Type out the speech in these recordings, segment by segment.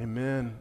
Amen.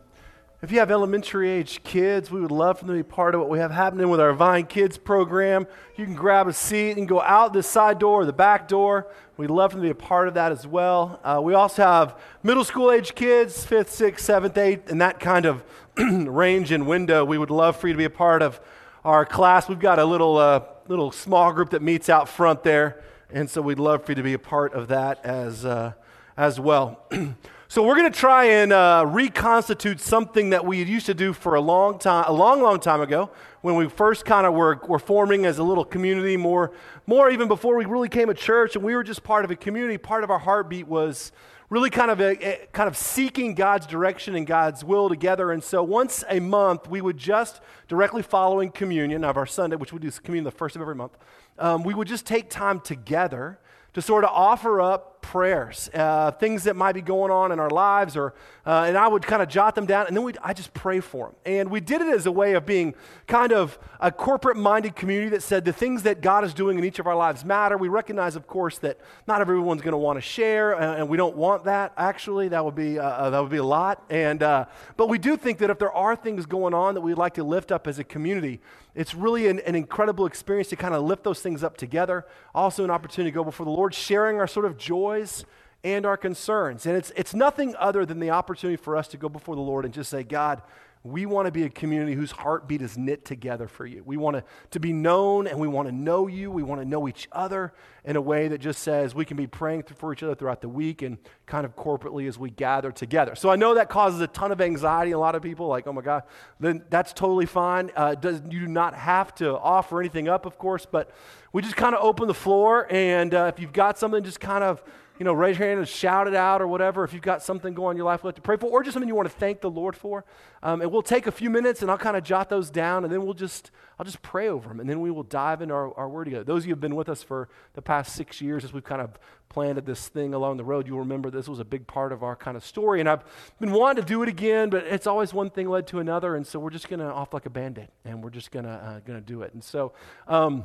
If you have elementary age kids, we would love for them to be part of what we have happening with our Vine Kids program. You can grab a seat and go out the side door or the back door. We'd love for them to be a part of that as well. Uh, we also have middle school age kids, fifth, sixth, seventh, eighth, and that kind of range and window. We would love for you to be a part of our class. We've got a little, uh, little small group that meets out front there, and so we'd love for you to be a part of that as, uh, as well. So we're going to try and uh, reconstitute something that we used to do for a long time, a long, long time ago, when we first kind of were, were forming as a little community, more, more even before we really came a church, and we were just part of a community. Part of our heartbeat was really kind of a, a, kind of seeking God's direction and God's will together. And so once a month, we would just directly following communion of our Sunday, which we do communion the first of every month. Um, we would just take time together to sort of offer up prayers, uh, things that might be going on in our lives, or uh, and I would kind of jot them down, and then I just pray for them. And we did it as a way of being kind of a corporate-minded community that said the things that God is doing in each of our lives matter. We recognize, of course, that not everyone's going to want to share, uh, and we don't want that. Actually, that would be uh, uh, that would be a lot. And uh, but we do think that if there are things going on that we'd like to lift up as a community, it's really an, an incredible experience to kind of lift those things up together. Also, an opportunity to go before the Lord, sharing our sort of joys and our concerns. And it's, it's nothing other than the opportunity for us to go before the Lord and just say, God, we want to be a community whose heartbeat is knit together for you. We want to, to be known and we want to know you. We want to know each other in a way that just says we can be praying for each other throughout the week and kind of corporately as we gather together. So I know that causes a ton of anxiety. A lot of people like, oh my God, then that's totally fine. Uh, does, you do not have to offer anything up, of course, but we just kind of open the floor. And uh, if you've got something, just kind of you know, raise your hand and shout it out or whatever if you've got something going in your life like to pray for, or just something you want to thank the Lord for. Um, and we'll take a few minutes and I'll kind of jot those down and then we'll just, I'll just pray over them and then we will dive into our, our word together. Those of you who have been with us for the past six years as we've kind of planted this thing along the road, you'll remember this was a big part of our kind of story. And I've been wanting to do it again, but it's always one thing led to another. And so we're just going to off like a band aid and we're just going to, uh, going to do it. And so, um,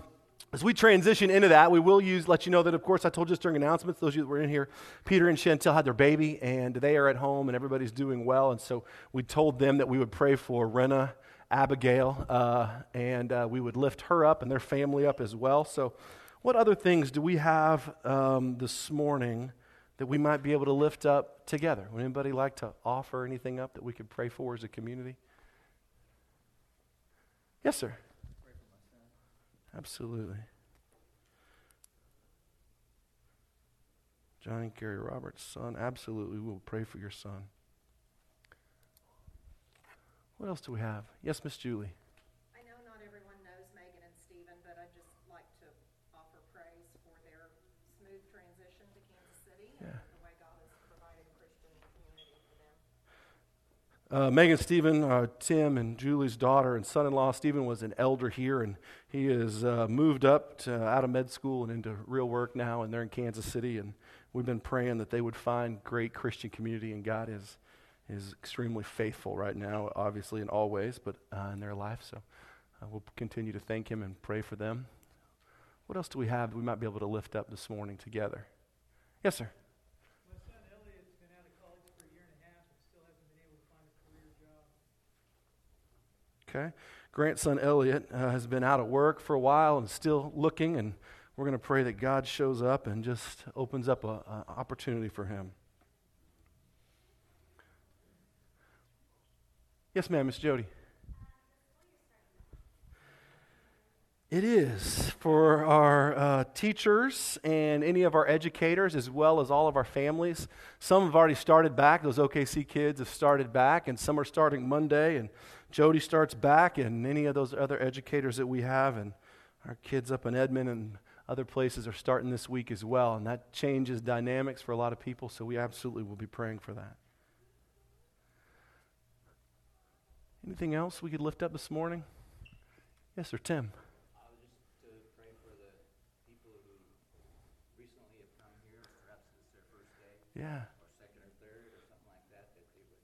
as we transition into that, we will use, let you know that, of course, I told you during announcements, those of you that were in here, Peter and Chantel had their baby, and they are at home, and everybody's doing well. And so we told them that we would pray for Rena, Abigail, uh, and uh, we would lift her up and their family up as well. So, what other things do we have um, this morning that we might be able to lift up together? Would anybody like to offer anything up that we could pray for as a community? Yes, sir. Absolutely. Johnny Gary Roberts' son. Absolutely, we will pray for your son. What else do we have? Yes, Miss Julie. I know not everyone knows Megan and Stephen, but I'd just like to offer praise for their smooth transition to Kansas City yeah. and the way God has provided Christian community for them. Uh, Megan, Stephen, uh, Tim, and Julie's daughter and son-in-law. Stephen was an elder here, and he has uh, moved up to, out of med school and into real work now, and they're in Kansas City. And we've been praying that they would find great Christian community, and God is is extremely faithful right now, obviously in all ways, but uh, in their life. So uh, we'll continue to thank Him and pray for them. What else do we have that we might be able to lift up this morning together? Yes, sir. My son Elliot's been out of college for a year and a half and still hasn't been able to find a career job. Okay. Grandson Elliot uh, has been out of work for a while and still looking, and we're going to pray that God shows up and just opens up an opportunity for him. Yes, ma'am, Miss Jody. It is for our uh, teachers and any of our educators, as well as all of our families. Some have already started back. Those OKC kids have started back, and some are starting Monday. And Jody starts back, and any of those other educators that we have, and our kids up in Edmond and other places are starting this week as well. And that changes dynamics for a lot of people, so we absolutely will be praying for that. Anything else we could lift up this morning? Yes, sir, Tim. Yeah. Or second or third or something like that, that they would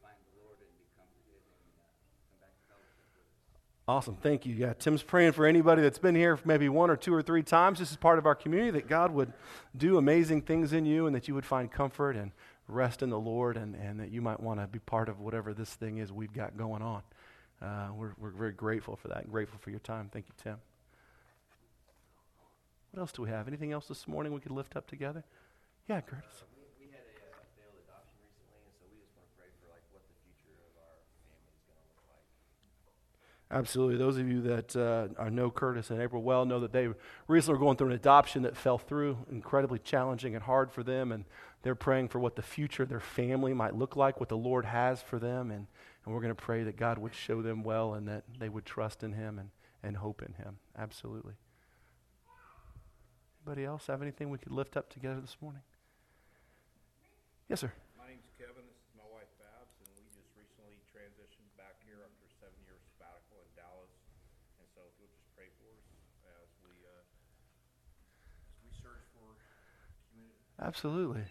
find the Lord and be comforted and uh, come back to fellowship with us. Awesome. Thank you. Yeah, Tim's praying for anybody that's been here maybe one or two or three times. This is part of our community that God would do amazing things in you and that you would find comfort and rest in the Lord and, and that you might want to be part of whatever this thing is we've got going on. Uh, we're, we're very grateful for that and grateful for your time. Thank you, Tim. What else do we have? Anything else this morning we could lift up together? Yeah, Curtis. We, we had a uh, failed adoption recently, and so we just want to pray for like what the future of our family is going to look like. Absolutely. Those of you that uh, know Curtis and April well know that they recently were going through an adoption that fell through, incredibly challenging and hard for them, and they're praying for what the future of their family might look like, what the Lord has for them, and, and we're going to pray that God would show them well and that they would trust in Him and, and hope in Him. Absolutely. Anybody else have anything we could lift up together this morning? Yes, sir. My name's Kevin. This is my wife Babs, and we just recently transitioned back here after a seven-year sabbatical in Dallas. And so, if you'll just pray for us as we uh, as we search for community. Absolutely.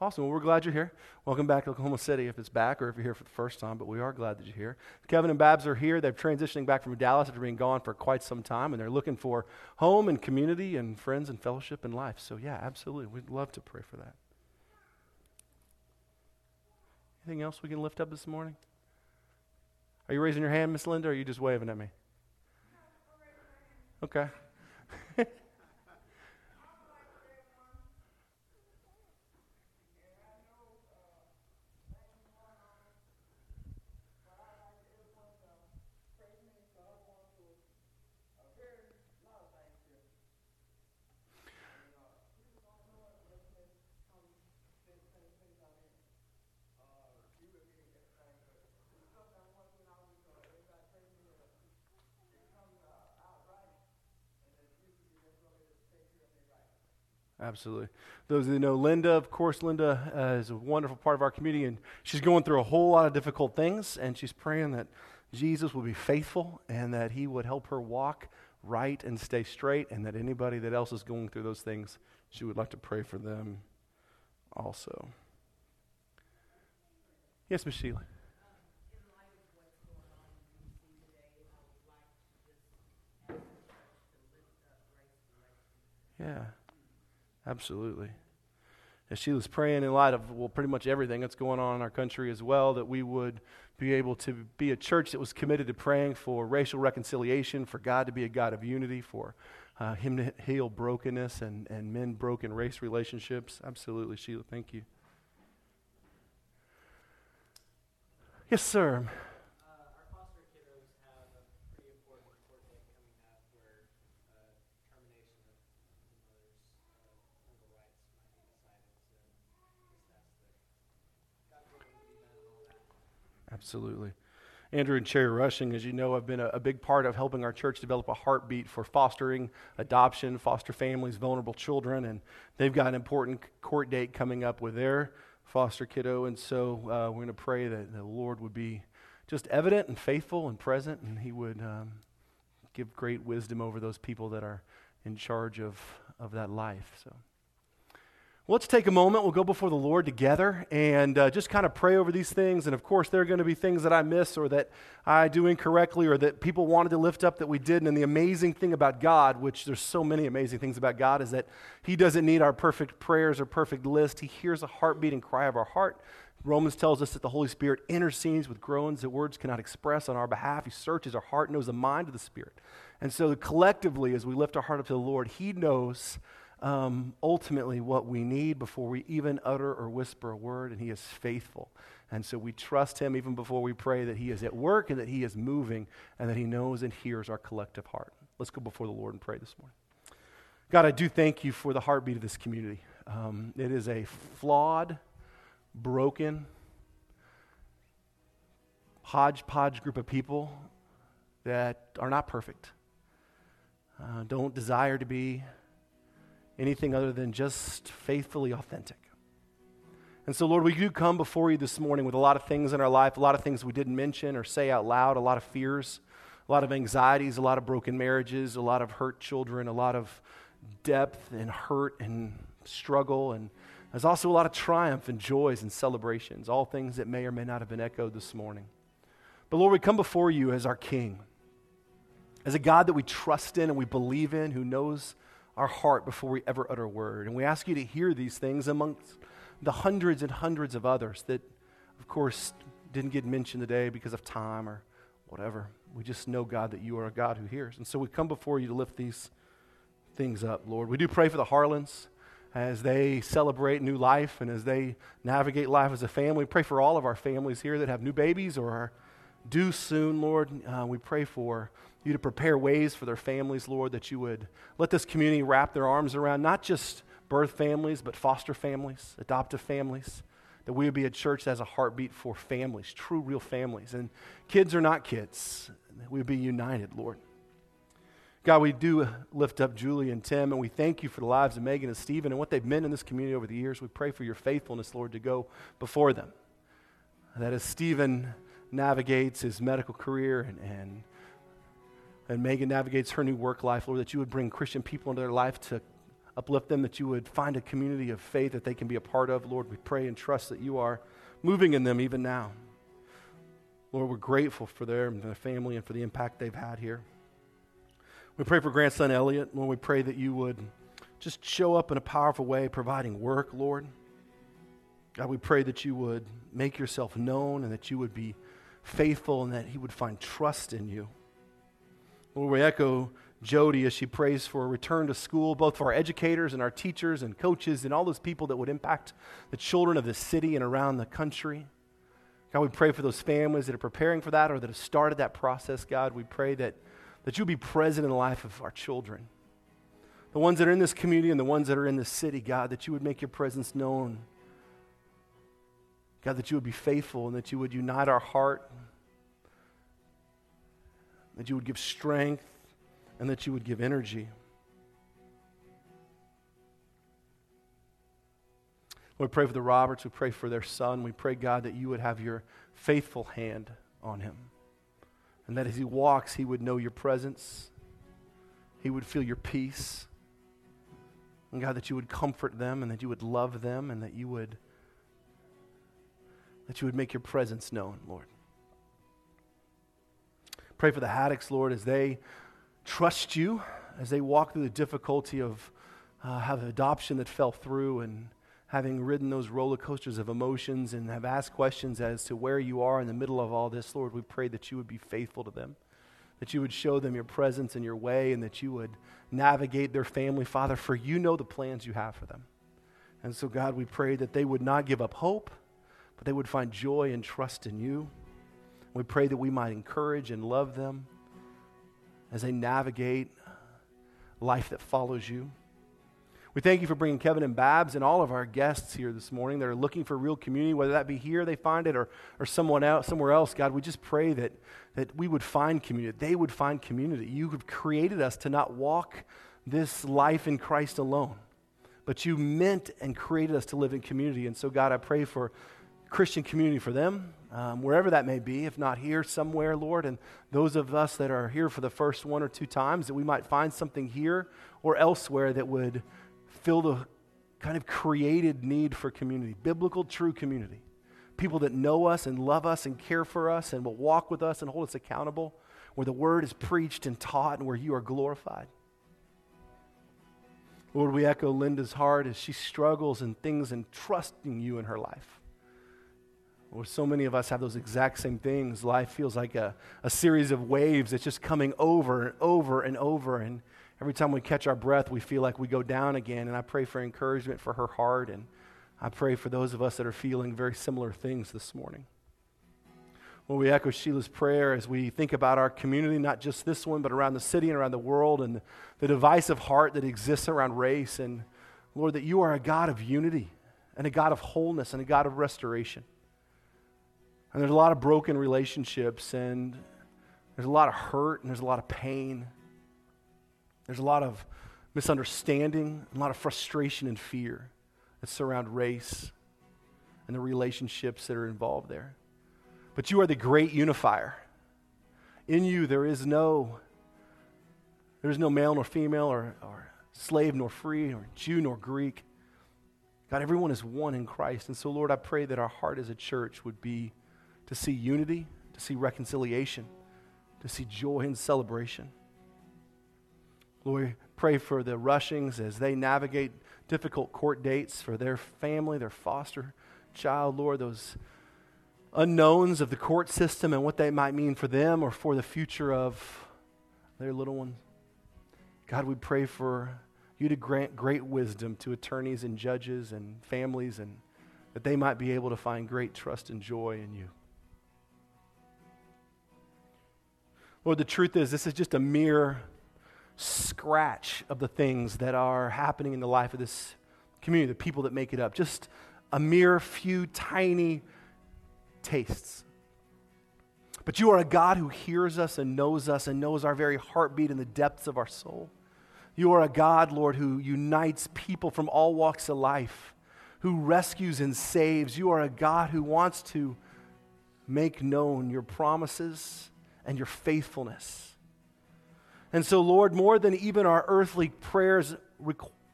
Awesome. Well, we're glad you're here. Welcome back to Oklahoma City if it's back or if you're here for the first time, but we are glad that you're here. Kevin and Babs are here. They're transitioning back from Dallas after being gone for quite some time, and they're looking for home and community and friends and fellowship and life. So, yeah, absolutely. We'd love to pray for that. Anything else we can lift up this morning? Are you raising your hand, Miss Linda, or are you just waving at me? Okay. Absolutely. Those you know Linda, of course, Linda uh, is a wonderful part of our community, and she's going through a whole lot of difficult things, and she's praying that Jesus will be faithful and that he would help her walk right and stay straight, and that anybody that else is going through those things, she would like to pray for them also. Yes, Miss Sheila. Yeah. Absolutely. As she was praying in light of, well, pretty much everything that's going on in our country as well, that we would be able to be a church that was committed to praying for racial reconciliation, for God to be a God of unity, for uh, Him to heal brokenness and, and mend broken race relationships. Absolutely, Sheila. Thank you. Yes, sir. Absolutely. Andrew and Cherry Rushing, as you know, have been a, a, big part of helping our church develop a heartbeat for fostering, adoption, foster families, vulnerable children, and they've got an important court date coming up with their foster kiddo. And so uh, we're going to pray that the Lord would be just evident and faithful and present, and He would um, give great wisdom over those people that are in charge of, of that life. So. Let's take a moment. We'll go before the Lord together and uh, just kind of pray over these things. And of course, there are going to be things that I miss or that I do incorrectly or that people wanted to lift up that we didn't. And the amazing thing about God, which there's so many amazing things about God, is that He doesn't need our perfect prayers or perfect list. He hears a heartbeat and cry of our heart. Romans tells us that the Holy Spirit intercedes with groans that words cannot express on our behalf. He searches our heart, knows the mind of the Spirit. And so, collectively, as we lift our heart up to the Lord, He knows um, ultimately what we need before we even utter or whisper a word, and He is faithful. And so we trust Him even before we pray that He is at work and that He is moving and that He knows and hears our collective heart. Let's go before the Lord and pray this morning. God, I do thank you for the heartbeat of this community. Um, it is a flawed, broken, hodgepodge group of people that are not perfect, uh, don't desire to be, anything other than just faithfully authentic. And so, Lord, we do come before you this morning with a lot of things in our life, a lot of things we didn't mention or say out loud, a lot of fears, a lot of anxieties, a lot of broken marriages, a lot of hurt children, a lot of depth and hurt and struggle. And there's also a lot of triumph and joys and celebrations, all things that may or may not have been echoed this morning. But Lord, we come before you as our King, as a God that we trust in and we believe in, who knows our heart before we ever utter a word. And we ask you to hear these things amongst the hundreds and hundreds of others that, of course, didn't get mentioned today because of time or whatever. We just know, God, that you are a God who hears. And so we come before you to lift these things up, Lord. We do pray for the Harlans as they celebrate new life and as they navigate life as a family. We pray for all of our families here that have new babies or are due soon, Lord. Uh, we pray for you to prepare ways for their families, Lord, that you would let this community wrap their arms around not just birth families, but foster families, adoptive families. That we would be a church that has a heartbeat for families, true, real families. And kids are not kids. We would be united, Lord. God, we do lift up Julie and Tim, and we thank you for the lives of Megan and Stephen and what they've meant in this community over the years. We pray for your faithfulness, Lord, to go before them. That as Stephen navigates his medical career and, and, and Megan navigates her new work life, Lord, that you would bring Christian people into their life to uplift them, that you would find a community of faith that they can be a part of. Lord, we pray and trust that you are moving in them even now. Lord, we're grateful for their, their family and for the impact they've had here. We pray for grandson Elliot. Lord, we pray that you would just show up in a powerful way, providing work, Lord. God, we pray that you would make yourself known and that you would be faithful and that he would find trust in you. Lord, we echo Jody as she prays for a return to school, both for our educators and our teachers and coaches and all those people that would impact the children of this city and around the country. God, we pray for those families that are preparing for that or that have started that process, God. We pray that that you'll be present in the life of our children. The ones that are in this community and the ones that are in this city, God, that you would make your presence known. God, that you would be faithful and that you would unite our heart, that you would give strength, and that you would give energy. Lord, we pray for the Roberts. We pray for their son. We pray, God, that you would have your faithful hand on him. And that as he walks, he would know your presence, he would feel your peace. And God, that you would comfort them and that you would love them and that you would that you would make your presence known, Lord. Pray for the Haddocks, Lord, as they trust you, as they walk through the difficulty of uh, have adoption that fell through and having ridden those roller coasters of emotions and have asked questions as to where you are in the middle of all this, Lord, we pray that you would be faithful to them, that you would show them your presence and your way, and that you would navigate their family, Father, for you know the plans you have for them. And so, God, we pray that they would not give up hope, but they would find joy and trust in you. We pray that we might encourage and love them as they navigate life that follows you. We thank you for bringing Kevin and Babs and all of our guests here this morning that are looking for real community, whether that be here they find it or, or someone else, somewhere else. God, we just pray that, that we would find community, they would find community. You have created us to not walk this life in Christ alone, but you meant and created us to live in community. And so, God, I pray for Christian community for them, um, wherever that may be, if not here, somewhere, Lord. And those of us that are here for the first one or two times, that we might find something here or elsewhere that would fill the kind of created need for community, biblical, true community. People that know us and love us and care for us and will walk with us and hold us accountable, where the word is preached and taught and where you are glorified. Lord, we echo Linda's heart as she struggles in things and trusting you in her life. Lord, so many of us have those exact same things. Life feels like a, a series of waves that's just coming over and over and over. And Every time we catch our breath, we feel like we go down again. And I pray for encouragement for her heart. And I pray for those of us that are feeling very similar things this morning. Well, we echo Sheila's prayer as we think about our community, not just this one, but around the city and around the world, and the divisive heart that exists around race. And Lord, that you are a God of unity and a God of wholeness and a God of restoration. And there's a lot of broken relationships, and there's a lot of hurt, and there's a lot of pain. There's a lot of misunderstanding, a lot of frustration and fear that surround race and the relationships that are involved there. But you are the great unifier. In you, there is no, there is no male nor female or, or slave nor free or Jew nor Greek. God, everyone is one in Christ. And so, Lord, I pray that our heart as a church would be to see unity, to see reconciliation, to see joy and celebration. Lord, pray for the Rushings as they navigate difficult court dates for their family, their foster child, Lord, those unknowns of the court system and what they might mean for them or for the future of their little ones. God, we pray for you to grant great wisdom to attorneys and judges and families and that they might be able to find great trust and joy in you. Lord, the truth is, this is just a mere scratch of the things that are happening in the life of this community, the people that make it up. Just a mere few tiny tastes. But you are a God who hears us and knows us and knows our very heartbeat in the depths of our soul. You are a God, Lord, who unites people from all walks of life, who rescues and saves. You are a God who wants to make known your promises and your faithfulness. And so, Lord, more than even our earthly prayers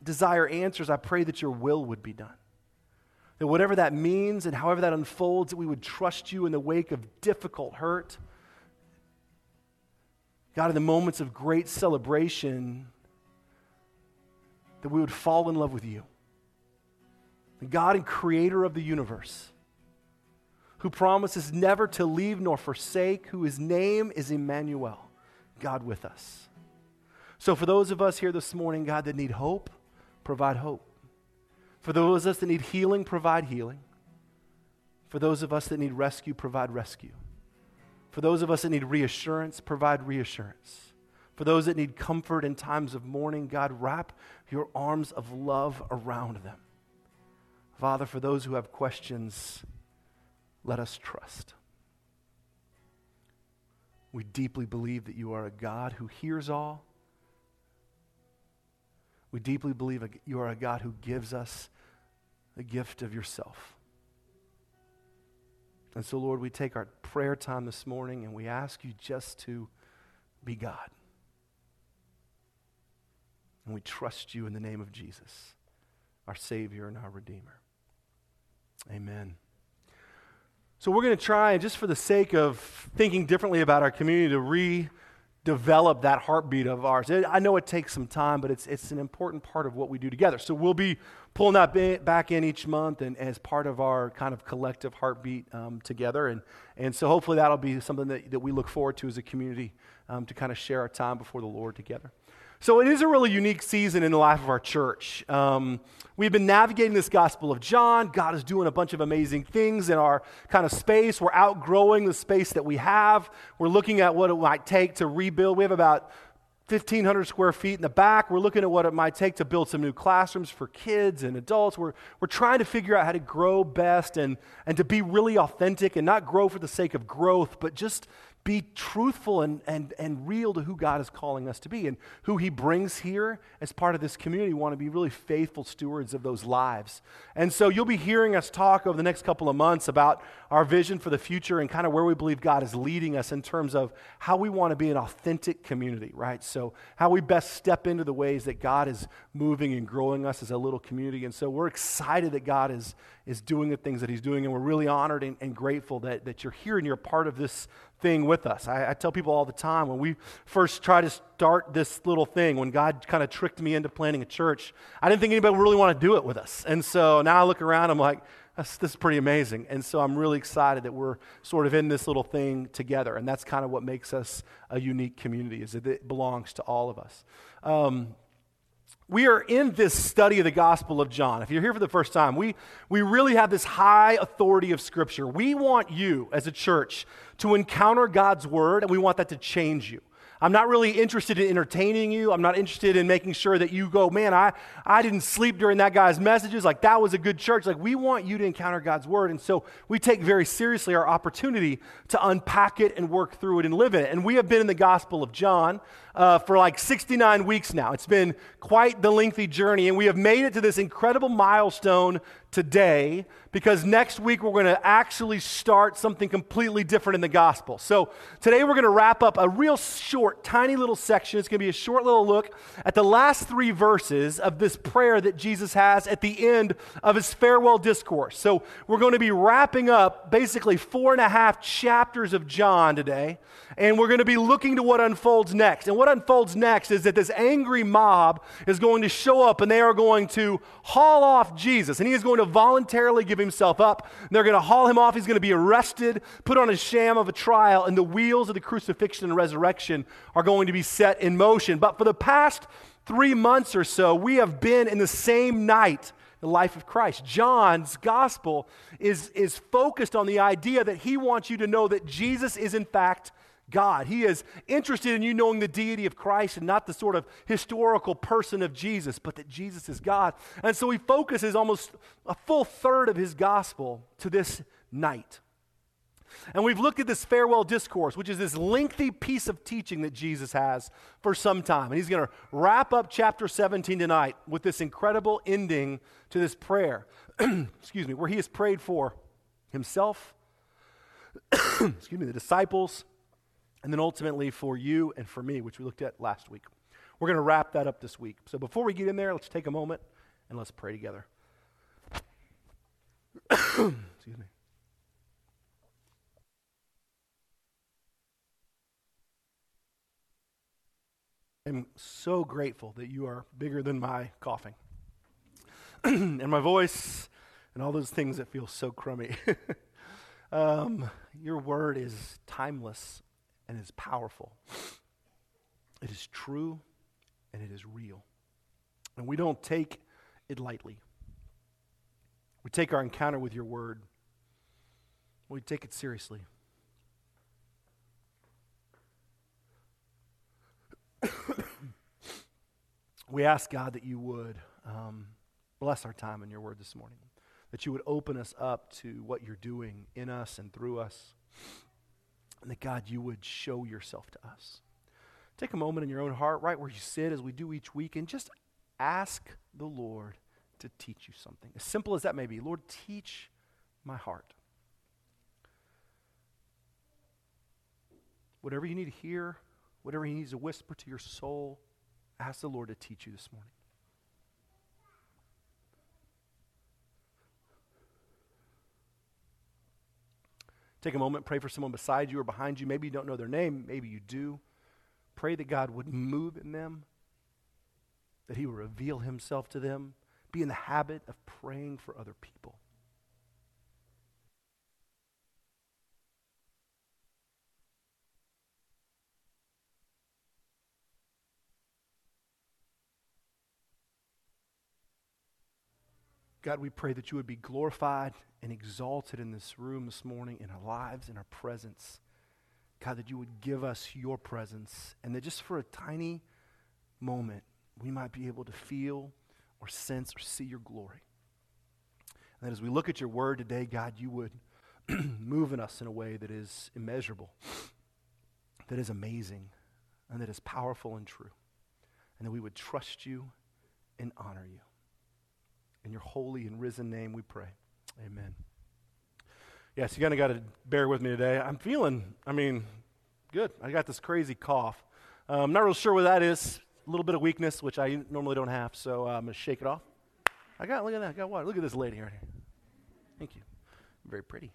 desire answers, I pray that your will would be done. That whatever that means and however that unfolds, that we would trust you in the wake of difficult hurt. God, in the moments of great celebration, that we would fall in love with you. God and creator of the universe, who promises never to leave nor forsake, whose name is Emmanuel, God with us. So, for those of us here this morning, God, that need hope, provide hope. For those of us that need healing, provide healing. For those of us that need rescue, provide rescue. For those of us that need reassurance, provide reassurance. For those that need comfort in times of mourning, God, wrap your arms of love around them. Father, for those who have questions, let us trust. We deeply believe that you are a God who hears all we deeply believe you are a God who gives us the gift of yourself. And so, Lord, we take our prayer time this morning and we ask you just to be God. And we trust you in the name of Jesus, our Savior and our Redeemer. Amen. So, we're going to try, just for the sake of thinking differently about our community, to redevelop that heartbeat of ours. I know it takes some time, but it's, it's an important part of what we do together. So we'll be pulling that back in each month and as part of our kind of collective heartbeat um, together. And, and so hopefully that'll be something that, that we look forward to as a community um, to kind of share our time before the Lord together. So it is a really unique season in the life of our church. Um, we've been navigating this Gospel of John. God is doing a bunch of amazing things in our kind of space. We're outgrowing the space that we have. We're looking at what it might take to rebuild. We have about 1,500 square feet in the back. We're looking at what it might take to build some new classrooms for kids and adults. We're, we're trying to figure out how to grow best and, and to be really authentic and not grow for the sake of growth, but just be truthful and, and, and real to who God is calling us to be and who He brings here as part of this community. We want to be really faithful stewards of those lives. And so you'll be hearing us talk over the next couple of months about our vision for the future and kind of where we believe God is leading us in terms of how we want to be an authentic community, right? So, how we best step into the ways that God is moving and growing us as a little community. And so, we're excited that God is, is doing the things that He's doing, and we're really honored and, and grateful that, that you're here and you're part of this thing with us. I, I, tell people all the time when we first tried to start this little thing, when God kind of tricked me into planning a church, I didn't think anybody would really want to do it with us. And so now I look around, I'm like, this is pretty amazing. And so I'm really excited that we're sort of in this little thing together. And that's kind of what makes us a unique community, is that it belongs to all of us. Um, we are in this study of the Gospel of John. If you're here for the first time, we, we really have this high authority of Scripture. We want you as a church to encounter God's Word, and we want that to change you. I'm not really interested in entertaining you. I'm not interested in making sure that you go, man, I, I didn't sleep during that guy's messages. Like, that was a good church. Like, we want you to encounter God's word. And so we take very seriously our opportunity to unpack it and work through it and live in it. And we have been in the Gospel of John uh, for like 69 weeks now. It's been quite the lengthy journey. And we have made it to this incredible milestone today because next week we're going to actually start something completely different in the gospel. So today we're going to wrap up a real short, tiny little section. It's going to be a short little look at the last three verses of this prayer that Jesus has at the end of his farewell discourse. So we're going to be wrapping up basically four and a half chapters of John today. And we're going to be looking to what unfolds next. And what unfolds next is that this angry mob is going to show up and they are going to haul off Jesus. And he is going to voluntarily give himself up. They're going to haul him off. He's going to be arrested, put on a sham of a trial, and the wheels of the crucifixion and resurrection are going to be set in motion. But for the past three months or so, we have been in the same night the life of Christ. John's gospel is, is focused on the idea that he wants you to know that Jesus is, in fact, God. He is interested in you knowing the deity of Christ and not the sort of historical person of Jesus, but that Jesus is God. And so he focuses almost a full third of his gospel to this night. And we've looked at this farewell discourse, which is this lengthy piece of teaching that Jesus has for some time. And he's going to wrap up chapter 17 tonight with this incredible ending to this prayer, excuse me, where he has prayed for himself, excuse me, the disciples, and then ultimately for you and for me, which we looked at last week. We're going to wrap that up this week. So before we get in there, let's take a moment and let's pray together. Excuse me. I'm so grateful that you are bigger than my coughing and my voice and all those things that feel so crummy. um, your word is timeless and is powerful. It is true and it is real. And we don't take it lightly. We take our encounter with your word, we take it seriously. we ask God that you would um, bless our time in your word this morning, that you would open us up to what you're doing in us and through us. And that God, you would show yourself to us. Take a moment in your own heart, right where you sit, as we do each week, and just ask the Lord to teach you something. As simple as that may be, Lord, teach my heart. Whatever you need to hear, whatever He needs to whisper to your soul, ask the Lord to teach you this morning. Take a moment, pray for someone beside you or behind you. Maybe you don't know their name, maybe you do. Pray that God would move in them, that He would reveal Himself to them. Be in the habit of praying for other people. God, we pray that you would be glorified and exalted in this room this morning, in our lives, in our presence. God, that you would give us your presence, and that just for a tiny moment, we might be able to feel or sense or see your glory. And that as we look at your word today, God, you would move in us in a way that is immeasurable, that is amazing, and that is powerful and true. And that we would trust you and honor you. In your holy and risen name we pray. Amen. Yes, you kind of got to bear with me today. I'm feeling, I mean, good. I got this crazy cough. I'm not real sure what that is. A little bit of weakness, which I normally don't have, so uh, I'm going to shake it off. I got, look at that. I got water. Look at this lady right here. Thank you. Very pretty.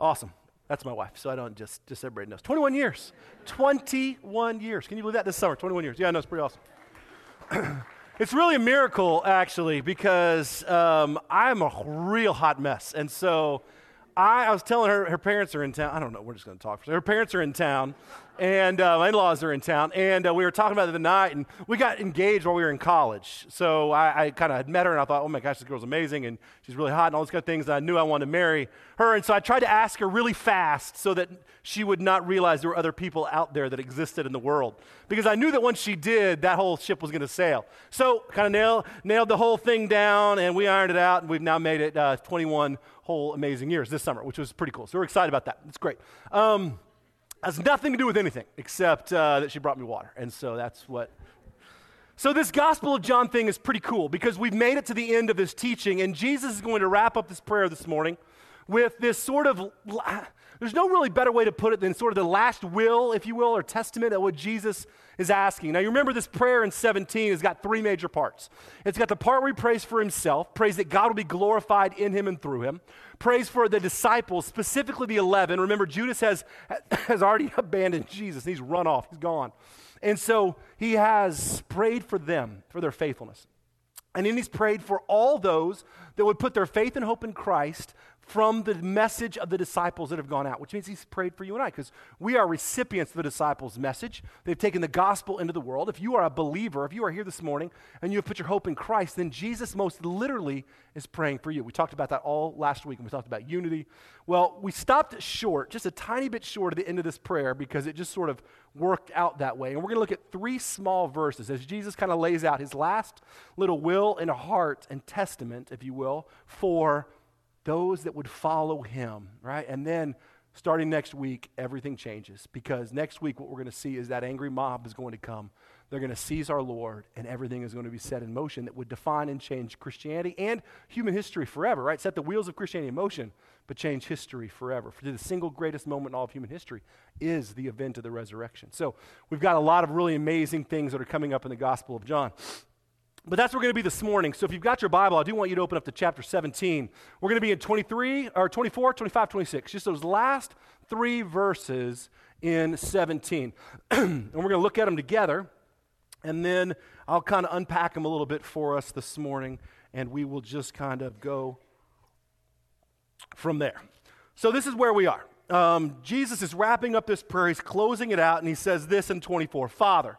Awesome. That's my wife, so I don't just, just everybody knows. 21 years. 21 years. Can you believe that this summer? 21 years. Yeah, I know, it's pretty awesome. It's really a miracle, actually, because um, I'm a real hot mess. And so I, I, was telling her, her parents are in town. I don't know, we're just going to talk. Her parents are in town, and uh, my in laws are in town. And uh, we were talking about it the night, and we got engaged while we were in college. So I, I kind of had met her, and I thought, oh my gosh, this girl's amazing, and she's really hot, and all these kind of things. And I knew I wanted to marry her. And so I tried to ask her really fast so that she would not realize there were other people out there that existed in the world. Because I knew that once she did, that whole ship was going to sail. So kind of nailed, nailed the whole thing down, and we ironed it out, and we've now made it uh, 21 whole amazing years this summer, which was pretty cool. So we're excited about that. It's great. Um, has nothing to do with anything except uh, that she brought me water. And so that's what So, this Gospel of John thing is pretty cool because we've made it to the end of this teaching, and Jesus is going to wrap up this prayer this morning with this sort of there's no really better way to put it than sort of the last will, if you will, or testament of what Jesus is asking. Now, you remember this prayer in 17 has got three major parts. It's got the part where he prays for himself, prays that God will be glorified in him and through him, prays for the disciples, specifically the 11. Remember, Judas has, has already abandoned Jesus, he's run off, he's gone. And so he has prayed for them, for their faithfulness. And then he's prayed for all those that would put their faith and hope in Christ from the message of the disciples that have gone out, which means he's prayed for you and I, because we are recipients of the disciples' message. They've taken the gospel into the world. If you are a believer, if you are here this morning and you have put your hope in Christ, then Jesus most literally is praying for you. We talked about that all last week, and we talked about unity. Well, we stopped short, just a tiny bit short at the end of this prayer, because it just sort of worked out that way. And we're going to look at three small verses as Jesus kind of lays out his last little will and heart and testament, if you will, for those that would follow him, right? And then starting next week, everything changes because next week, what we're going to see is that angry mob is going to come. They're going to seize our Lord, and everything is going to be set in motion that would define and change Christianity and human history forever, right? Set the wheels of Christianity in motion, but change history forever. For the single greatest moment in all of human history is the event of the resurrection. So we've got a lot of really amazing things that are coming up in the Gospel of John. But that's where we're going to be this morning. So if you've got your Bible, I do want you to open up to chapter 17. We're going to be in 23 or 24, 25, 26. Just those last three verses in 17. and we're going to look at them together. And then I'll kind of unpack them a little bit for us this morning. And we will just kind of go from there. So this is where we are. Um, Jesus is wrapping up this prayer. He's closing it out. And he says this in 24 Father,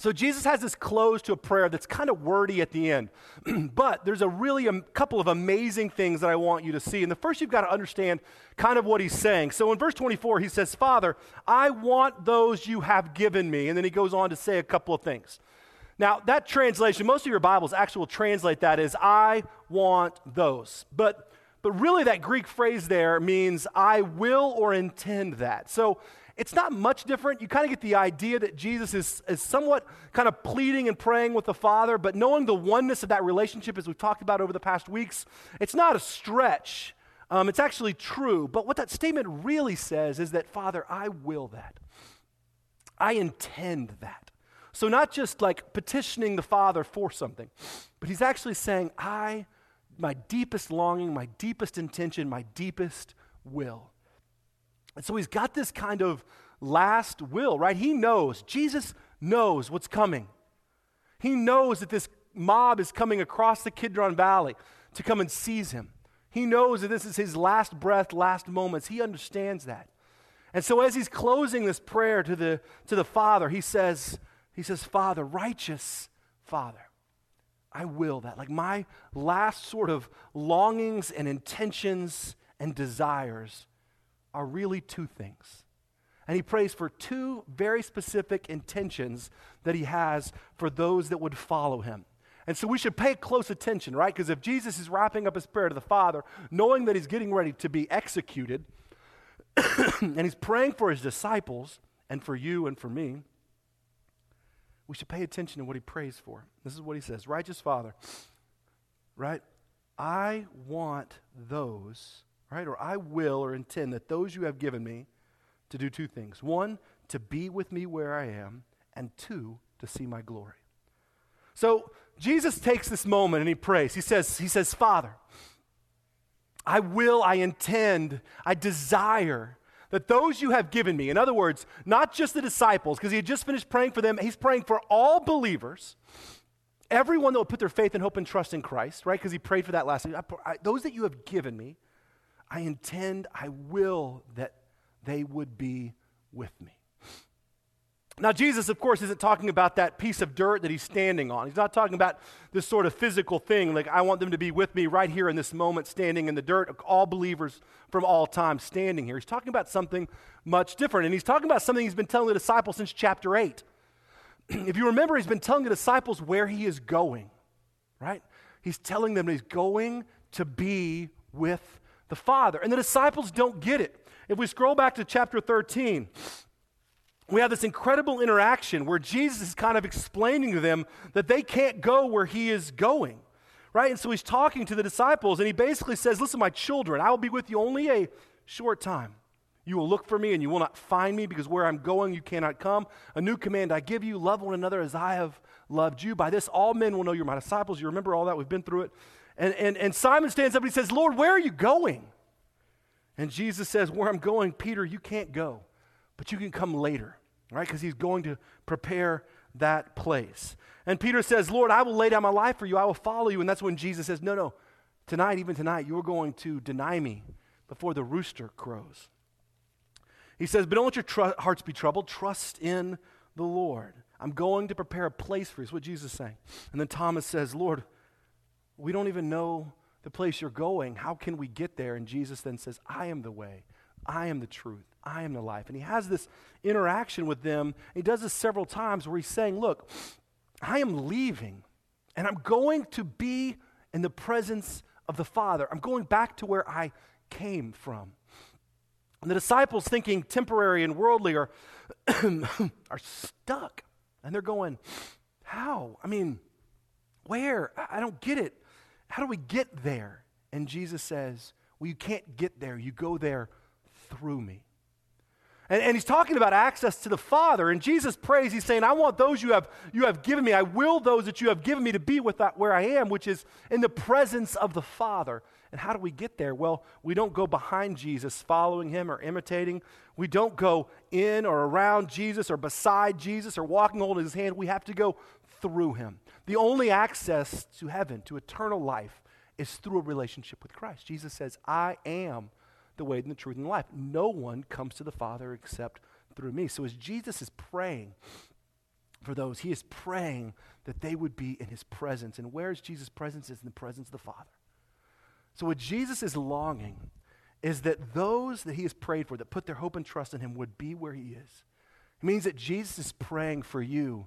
So Jesus has this close to a prayer that's kind of wordy at the end. but there's a really a couple of amazing things that I want you to see. And the first you've got to understand kind of what he's saying. So in verse 24 he says, "Father, I want those you have given me." And then he goes on to say a couple of things. Now, that translation, most of your Bibles actually will translate that as I want those. But but really that Greek phrase there means I will or intend that. So it's not much different. You kind of get the idea that Jesus is, is somewhat kind of pleading and praying with the Father, but knowing the oneness of that relationship, as we've talked about over the past weeks, it's not a stretch. Um, it's actually true. But what that statement really says is that, Father, I will that. I intend that. So, not just like petitioning the Father for something, but he's actually saying, I, my deepest longing, my deepest intention, my deepest will and so he's got this kind of last will, right? He knows, Jesus knows what's coming. He knows that this mob is coming across the Kidron Valley to come and seize him. He knows that this is his last breath, last moments. He understands that. And so as he's closing this prayer to the, to the Father, he says, he says, Father, righteous Father, I will that. Like my last sort of longings and intentions and desires are really two things. And he prays for two very specific intentions that he has for those that would follow him. And so we should pay close attention, right? Because if Jesus is wrapping up his prayer to the Father, knowing that he's getting ready to be executed, and he's praying for his disciples and for you and for me, we should pay attention to what he prays for. This is what he says Righteous Father, right? I want those right? Or I will or intend that those you have given me to do two things one, to be with me where I am, and two, to see my glory. So Jesus takes this moment and he prays. He says, he says, Father, I will, I intend, I desire that those you have given me, in other words, not just the disciples, because he had just finished praying for them, he's praying for all believers, everyone that will put their faith and hope and trust in Christ, right? Because he prayed for that last. Those that you have given me, I intend, I will that they would be with me. Now, Jesus, of course, isn't talking about that piece of dirt that he's standing on. He's not talking about this sort of physical thing, like I want them to be with me right here in this moment, standing in the dirt, all believers from all time standing here. He's talking about something much different. And he's talking about something he's been telling the disciples since chapter 8. if you remember, he's been telling the disciples where he is going, right? He's telling them he's going to be with the Father. And the disciples don't get it. If we scroll back to chapter 13, we have this incredible interaction where Jesus is kind of explaining to them that they can't go where he is going, right? And so he's talking to the disciples and he basically says, Listen, my children, I will be with you only a short time. You will look for me and you will not find me because where I'm going you cannot come. A new command I give you love one another as I have loved you. By this, all men will know you're my disciples. You remember all that? We've been through it. And, and, and Simon stands up and he says, Lord, where are you going? And Jesus says, Where I'm going, Peter, you can't go, but you can come later right? Because he's going to prepare that place. And Peter says, Lord, I will lay down my life for you. I will follow you. And that's when Jesus says, No, no, tonight, even tonight, you're going to deny me before the rooster crows. He says, But don't let your tr- hearts be troubled. Trust in the Lord. I'm going to prepare a place for you. That's what Jesus is saying. And then Thomas says, Lord, we don't even know the place you're going. How can we get there? And Jesus then says, I am the way, I am the truth, I am the life. And he has this interaction with them. He does this several times where he's saying, Look, I am leaving and I'm going to be in the presence of the Father. I'm going back to where I came from. And the disciples, thinking temporary and worldly, are, are stuck. And they're going, How? I mean, where? I don't get it. How do we get there? And Jesus says, Well, you can't get there. You go there through me. And, and, he's talking about access to the Father. And Jesus prays, he's saying, I want those you have, you have given me. I will those that you have given me to be with that where I am, which is in the presence of the Father. And how do we get there? Well, we don't go behind Jesus, following him or imitating. We don't go in or around Jesus or beside Jesus or walking holding his hand. We have to go through him. The only access to heaven, to eternal life, is through a relationship with Christ. Jesus says, I am the way and the truth and the life. No one comes to the Father except through me. So as Jesus is praying for those, he is praying that they would be in his presence. And where is Jesus' presence? Is in the presence of the Father. So what Jesus is longing is that those that he has prayed for, that put their hope and trust in him, would be where he is. It means that Jesus is praying for you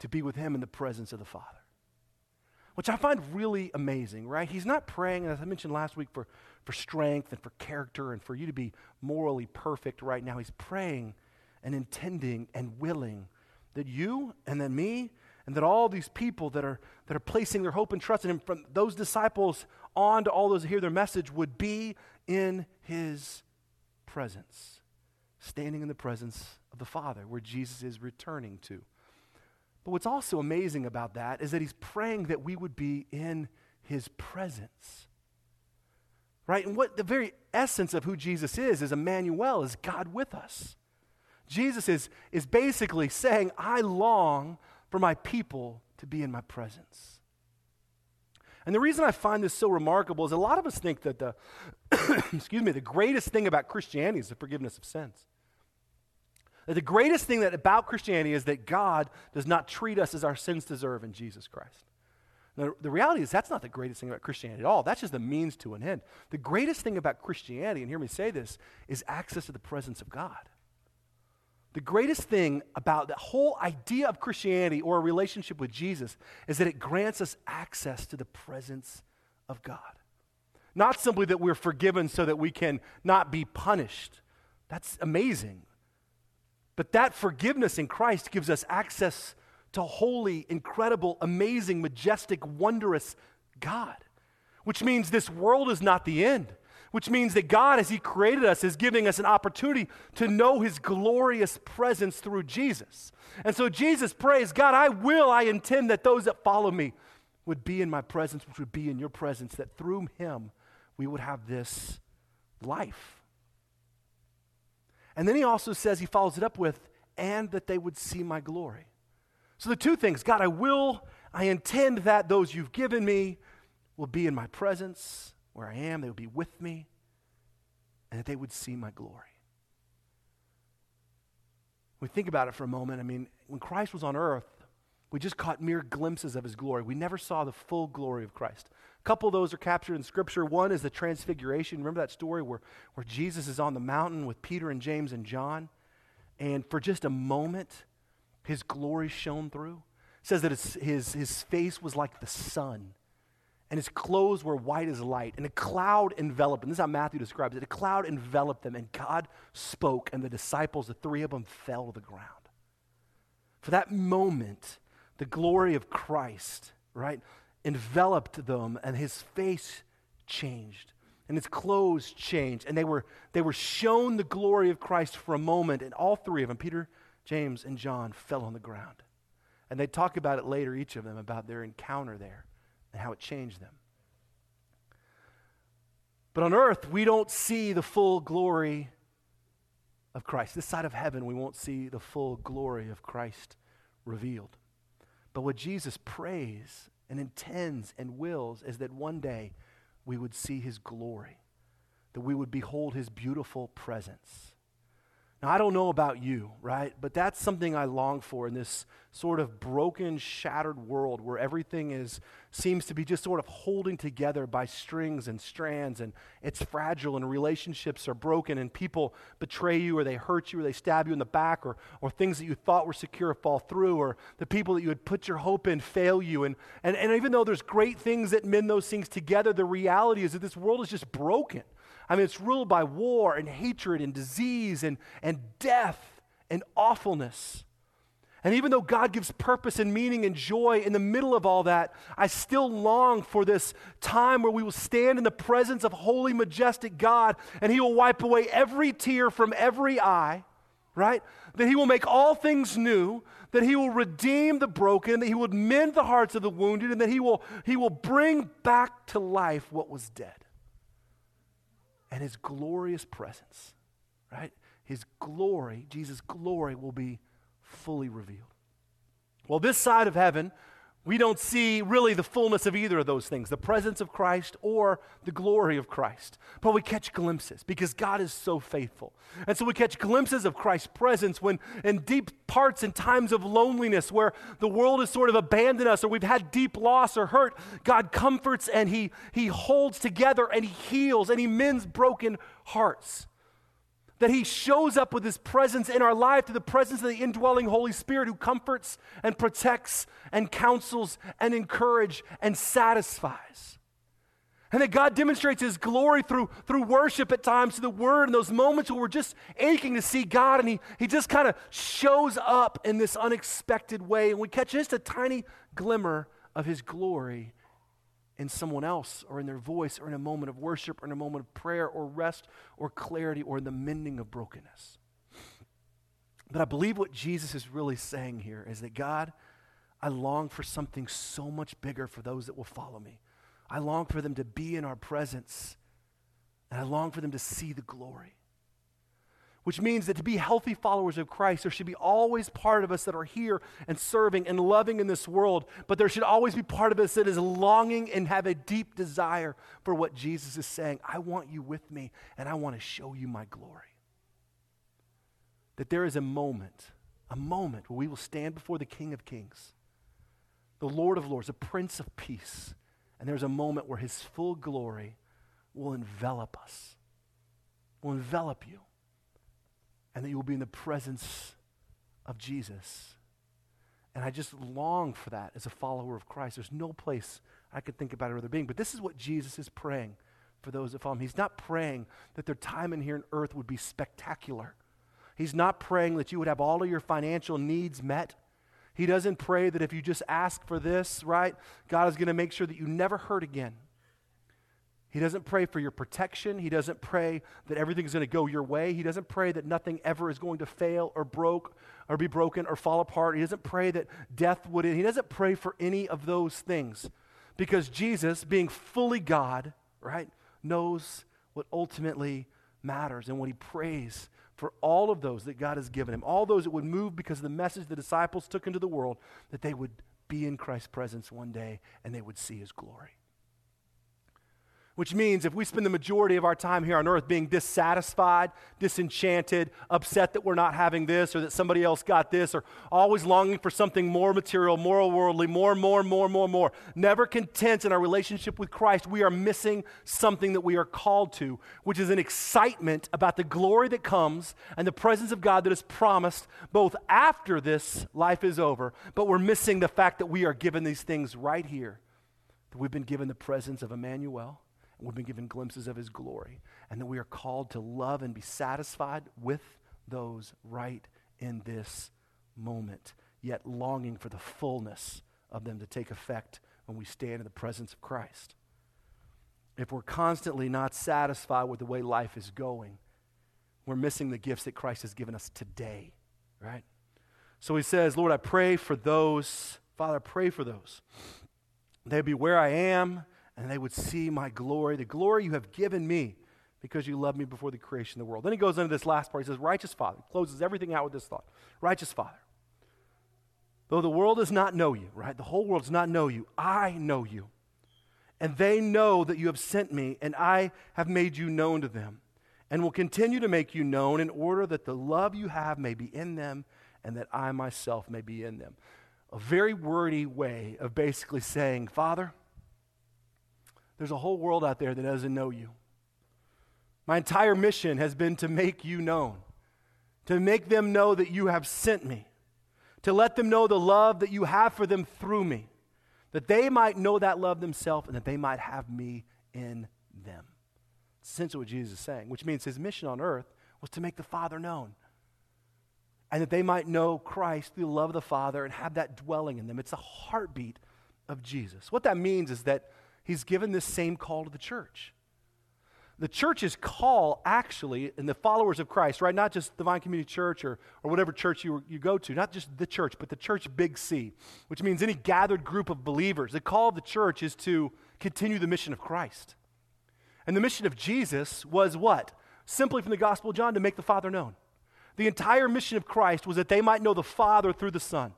to be with him in the presence of the Father which I find really amazing, right? He's not praying, as I mentioned last week, for, for strength and for character and for you to be morally perfect right now. He's praying and intending and willing that you and then me and that all these people that are, that are placing their hope and trust in him, from those disciples on to all those who hear their message, would be in his presence, standing in the presence of the Father, where Jesus is returning to. But what's also amazing about that is that he's praying that we would be in his presence. Right? And what the very essence of who Jesus is is Emmanuel, is God with us. Jesus is, is basically saying, I long for my people to be in my presence. And the reason I find this so remarkable is a lot of us think that the, excuse me, the greatest thing about Christianity is the forgiveness of sins. The greatest thing that about Christianity is that God does not treat us as our sins deserve in Jesus Christ. Now, the reality is that's not the greatest thing about Christianity at all. That's just the means to an end. The greatest thing about Christianity, and hear me say this, is access to the presence of God. The greatest thing about the whole idea of Christianity or a relationship with Jesus is that it grants us access to the presence of God. Not simply that we're forgiven so that we can not be punished. That's amazing. But that forgiveness in Christ gives us access to holy, incredible, amazing, majestic, wondrous God, which means this world is not the end, which means that God, as He created us, is giving us an opportunity to know His glorious presence through Jesus. And so Jesus prays, God, I will, I intend that those that follow me would be in my presence, which would be in your presence, that through Him we would have this life. And then he also says, he follows it up with, and that they would see my glory. So the two things God, I will, I intend that those you've given me will be in my presence, where I am, they will be with me, and that they would see my glory. We think about it for a moment. I mean, when Christ was on earth, we just caught mere glimpses of his glory. We never saw the full glory of Christ. Couple of those are captured in Scripture. One is the Transfiguration. Remember that story where, where Jesus is on the mountain with Peter and James and John? And for just a moment, his glory shone through. It says that his, his, his face was like the sun, and his clothes were white as light, and a cloud enveloped him. This is how Matthew describes it. A cloud enveloped them, and God spoke, and the disciples, the three of them, fell to the ground. For that moment, the glory of Christ, right, enveloped them, and his face changed and his clothes changed and they were they were shown the glory of christ for a moment and all three of them peter james and john fell on the ground. And they talk about it later each of them about their encounter there and how it changed them. But on earth we don't see the full glory of christ. This side of heaven we won't see the full glory of christ revealed. But what jesus prays and intends and wills is that one day we would see his glory, that we would behold his beautiful presence. Now, I don't know about you, right? But that's something I long for in this sort of broken, shattered world where everything is seems to be just sort of holding together by strings and strands, and it's fragile, and relationships are broken, and people betray you, or they hurt you, or they stab you in the back, or, or things that you thought were secure fall through, or the people that you had put your hope in fail you. And, and, and even though there's great things that mend those things together, the reality is that this world is just broken. I mean, it's ruled by war and hatred and disease and, and death and awfulness. And even though God gives purpose and meaning and joy in the middle of all that, I still long for this time where we will stand in the presence of holy, majestic God and He will wipe away every tear from every eye, right? That He will make all things new, that He will redeem the broken, that He will mend the hearts of the wounded, and that He will, he will bring back to life what was dead and his glorious presence, right? His glory, Jesus' glory, will be fully revealed. Well, this side of heaven, we don't see really the fullness of either of those things the presence of Christ or the glory of Christ. But we catch glimpses because God is so faithful. And so we catch glimpses of Christ's presence when, in deep parts and times of loneliness where the world has sort of abandoned us or we've had deep loss or hurt, God comforts and He, he holds together and He heals and He mends broken hearts that He shows up with His presence in our life, to the presence of the indwelling Holy Spirit who comforts and protects and counsels and encourages and satisfies. And that God demonstrates His glory through, through worship at times, to the Word, in those moments where we're just aching to see God, and He, he just kind of shows up in this unexpected way, and we catch just a tiny glimmer of His glory in someone else or in their voice or in a moment of worship or in a moment of prayer or rest or clarity or in the mending of brokenness. But I believe what Jesus is really saying here is that God, I long for something so much bigger for those that will follow me. I long for them to be in our presence, and I long for them to see the glory which means that to be healthy followers of Christ, there should be always part of us that are here and serving and loving in this world, but there should always be part of us that is longing and have a deep desire for what Jesus is saying. I want you with me, and I want to show you my glory. That there is a moment, a moment where we will stand before the King of Kings, the Lord of Lords, the Prince of Peace, and there's a moment where his full glory will envelop us, will envelop you and that you will be in the presence of Jesus. And I just long for that as a follower of Christ. There's no place I could think about it being. But this is what Jesus is praying for those that follow him. He's not praying that their time in here on earth would be spectacular. He's not praying that you would have all of your financial needs met. He doesn't pray that if you just ask for this, right, God is going to make sure that you never hurt again. He doesn't pray for your protection. He doesn't pray that everything's going to go your way. He doesn't pray that nothing ever is going to fail or broke or be broken or fall apart. He doesn't pray that death would He doesn't pray for any of those things. Because Jesus, being fully God, right, knows what ultimately matters and what he prays for all of those that God has given him, all those that would move because of the message the disciples took into the world, that they would be in Christ's presence one day and they would see his glory. Which means if we spend the majority of our time here on earth being dissatisfied, disenchanted, upset that we're not having this or that somebody else got this, or always longing for something more material, more worldly, more, more, more, more, more, never content in our relationship with Christ, we are missing something that we are called to, which is an excitement about the glory that comes and the presence of God that is promised both after this life is over, but we're missing the fact that we are given these things right here. That we've been given the presence of Emmanuel we've been given glimpses of his glory, and that we are called to love and be satisfied with those right in this moment, yet longing for the fullness of them to take effect when we stand in the presence of Christ. If we're constantly not satisfied with the way life is going, we're missing the gifts that Christ has given us today, right? So he says, Lord, I pray for those, Father, I pray for those. They'd be where I am and they would see my glory, the glory you have given me because you loved me before the creation of the world. Then he goes into this last part. He says, Righteous Father. He closes everything out with this thought. Righteous Father. Though the world does not know you, right? The whole world does not know you. I know you. And they know that you have sent me, and I have made you known to them, and will continue to make you known in order that the love you have may be in them, and that I myself may be in them. A very wordy way of basically saying, Father, there's a whole world out there that doesn't know you. My entire mission has been to make you known, to make them know that you have sent me, to let them know the love that you have for them through me, that they might know that love themselves and that they might have me in them. It's essentially what Jesus is saying, which means his mission on earth was to make the Father known. And that they might know Christ through the love of the Father and have that dwelling in them. It's a heartbeat of Jesus. What that means is that he's given this same call to the church. The church's call, actually, and the followers of Christ, right? Not just Divine Community Church or, or whatever church you, you go to, not just the church, but the church big C, which means any gathered group of believers. The call of the church is to continue the mission of Christ. And the mission of Jesus was what? Simply from the Gospel of John to make the Father known. The entire mission of Christ was that they might know the Father through the Son.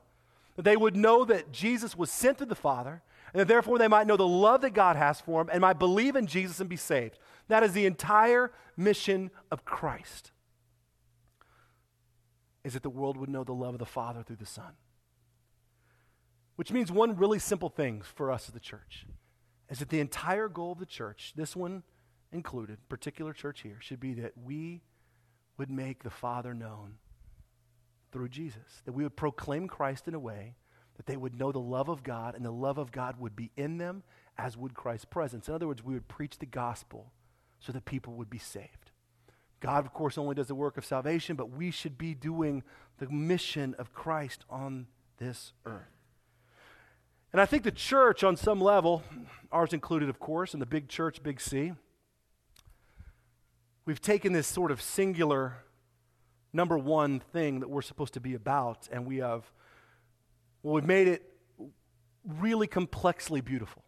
That they would know that Jesus was sent to the Father and that therefore they might know the love that God has for them and might believe in Jesus and be saved. That is the entire mission of Christ. Is that the world would know the love of the Father through the Son. Which means one really simple thing for us as the church is that the entire goal of the church, this one included, particular church here, should be that we would make the Father known through Jesus. That we would proclaim Christ in a way that they would know the love of God and the love of God would be in them as would Christ's presence. In other words, we would preach the gospel so that people would be saved. God, of course, only does the work of salvation, but we should be doing the mission of Christ on this earth. And I think the church, on some level, ours included, of course, in the big church, Big C, we've taken this sort of singular number one thing that we're supposed to be about, and we have well, we've made it really complexly beautiful.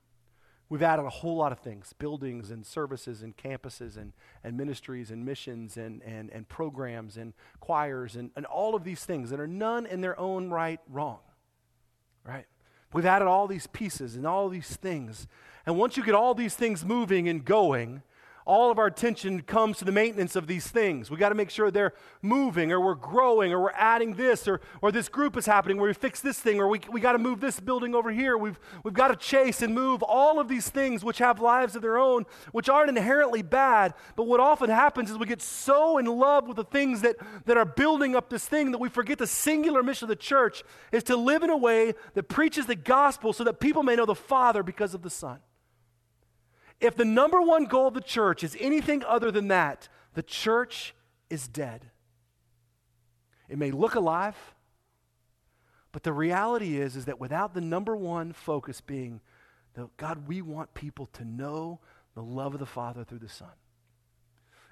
We've added a whole lot of things buildings and services and campuses and, and ministries and missions and, and, and programs and choirs and, and all of these things that are none in their own right wrong. Right? We've added all these pieces and all these things. And once you get all these things moving and going, all of our attention comes to the maintenance of these things. We got to make sure they're moving or we're growing or we're adding this or, or this group is happening where we fix this thing or we, we got to move this building over here. We've, we've got to chase and move all of these things which have lives of their own, which aren't inherently bad. But what often happens is we get so in love with the things that, that are building up this thing that we forget the singular mission of the church is to live in a way that preaches the gospel so that people may know the Father because of the Son. If the number one goal of the church is anything other than that, the church is dead. It may look alive, but the reality is is that without the number one focus being God, we want people to know the love of the Father through the Son.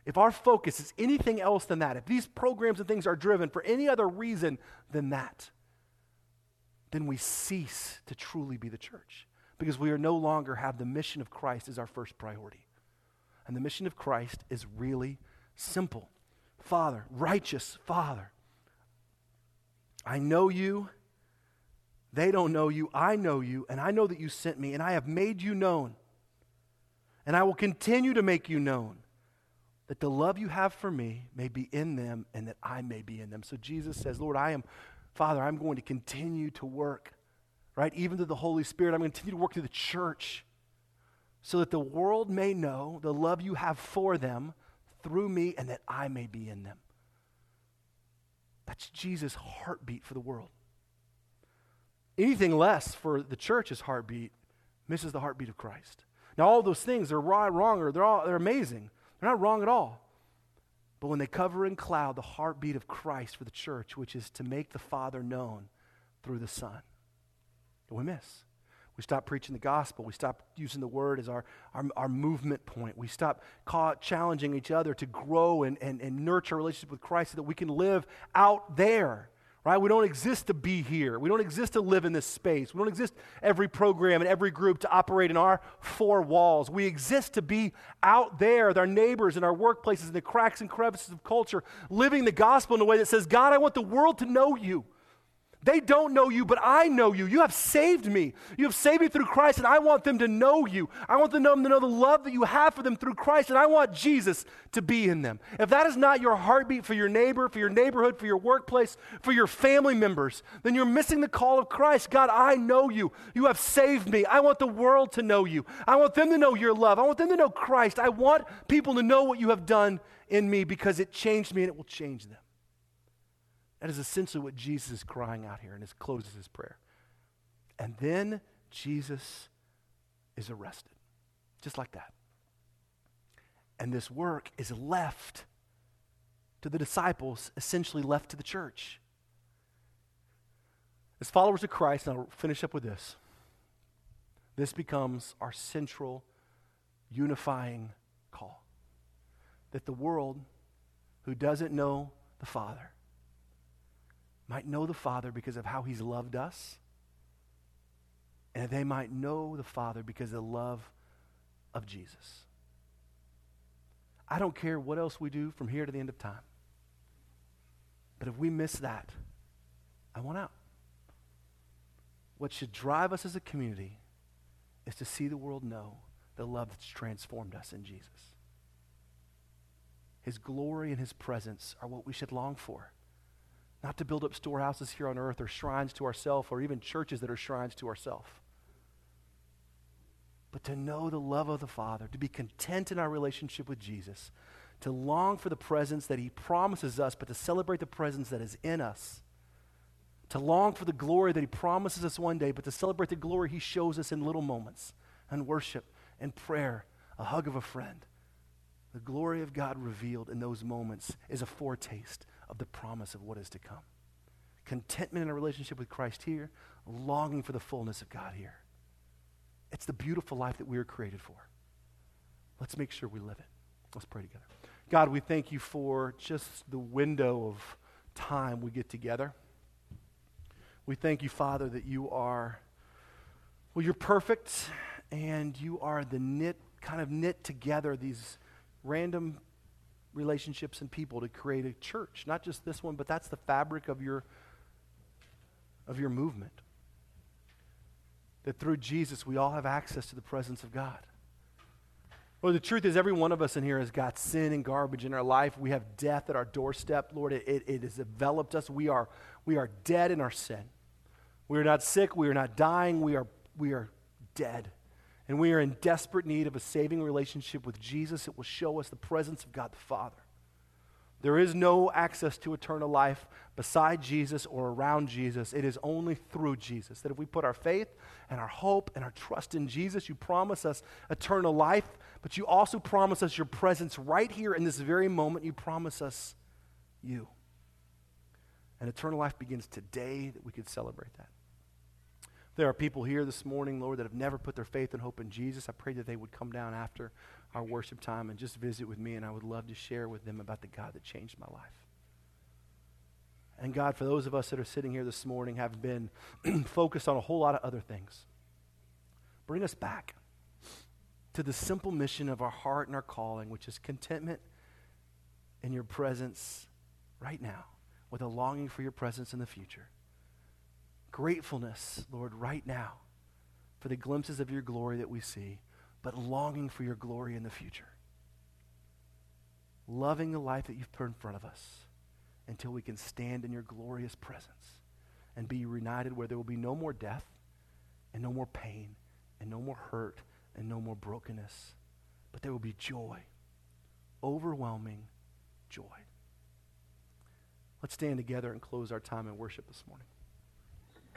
If our focus is anything else than that, if these programs and things are driven for any other reason than that, then we cease to truly be the church because we are no longer have the mission of Christ as our first priority. And the mission of Christ is really simple. Father, righteous Father, I know you. They don't know you. I know you, and I know that you sent me, and I have made you known. And I will continue to make you known that the love you have for me may be in them and that I may be in them. So Jesus says, Lord, I am, Father, I'm going to continue to work, right? Even through the Holy Spirit, I'm going to continue to work through the church so that the world may know the love you have for them through me and that I may be in them. That's Jesus' heartbeat for the world. Anything less for the church's heartbeat misses the heartbeat of Christ. Now, all those things are wrong, wrong or they're, all, they're amazing. They're not wrong at all. But when they cover in cloud the heartbeat of Christ for the church, which is to make the Father known through the Son, we miss. We stop preaching the gospel. We stop using the word as our, our, our movement point. We stop challenging each other to grow and, and, and nurture a relationship with Christ so that we can live out there right? We don't exist to be here. We don't exist to live in this space. We don't exist every program and every group to operate in our four walls. We exist to be out there with our neighbors and our workplaces in the cracks and crevices of culture, living the gospel in a way that says, God, I want the world to know you. They don't know you, but I know you. You have saved me. You have saved me through Christ, and I want them to know you. I want them to know the love that you have for them through Christ, and I want Jesus to be in them. If that is not your heartbeat for your neighbor, for your neighborhood, for your workplace, for your family members, then you're missing the call of Christ. God, I know you. You have saved me. I want the world to know you. I want them to know your love. I want them to know Christ. I want people to know what you have done in me because it changed me and it will change them. That is essentially what Jesus is crying out here and this closes his prayer. And then Jesus is arrested, just like that. And this work is left to the disciples, essentially left to the church. As followers of Christ, and I'll finish up with this, this becomes our central unifying call. That the world who doesn't know the Father might know the Father because of how He's loved us, and they might know the Father because of the love of Jesus. I don't care what else we do from here to the end of time. But if we miss that, I want out. What should drive us as a community is to see the world know the love that's transformed us in Jesus. His glory and his presence are what we should long for. Not to build up storehouses here on earth or shrines to ourselves or even churches that are shrines to ourselves. But to know the love of the Father, to be content in our relationship with Jesus, to long for the presence that He promises us, but to celebrate the presence that is in us. To long for the glory that He promises us one day, but to celebrate the glory He shows us in little moments and worship and prayer, a hug of a friend. The glory of God revealed in those moments is a foretaste of the promise of what is to come. Contentment in a relationship with Christ here, longing for the fullness of God here. It's the beautiful life that we were created for. Let's make sure we live it. Let's pray together. God, we thank you for just the window of time we get together. We thank you, Father, that you are, well, you're perfect and you are the knit, kind of knit together these random relationships and people to create a church. Not just this one, but that's the fabric of your, of your movement. That through Jesus, we all have access to the presence of God. Well, the truth is, every one of us in here has got sin and garbage in our life. We have death at our doorstep. Lord, it, it, it has enveloped us. We are, we are dead in our sin. We are not sick. We are not dying. We are, we are dead and we are in desperate need of a saving relationship with Jesus, it will show us the presence of God the Father. There is no access to eternal life beside Jesus or around Jesus. It is only through Jesus. That if we put our faith and our hope and our trust in Jesus, you promise us eternal life, but you also promise us your presence right here in this very moment. You promise us you. And eternal life begins today that we could celebrate that. There are people here this morning, Lord, that have never put their faith and hope in Jesus. I pray that they would come down after our worship time and just visit with me, and I would love to share with them about the God that changed my life. And God, for those of us that are sitting here this morning, have been focused on a whole lot of other things, bring us back to the simple mission of our heart and our calling, which is contentment in your presence right now, with a longing for your presence in the future gratefulness, Lord, right now for the glimpses of your glory that we see, but longing for your glory in the future. Loving the life that you've put in front of us until we can stand in your glorious presence and be reunited where there will be no more death and no more pain and no more hurt and no more brokenness, but there will be joy, overwhelming joy. Let's stand together and close our time in worship this morning.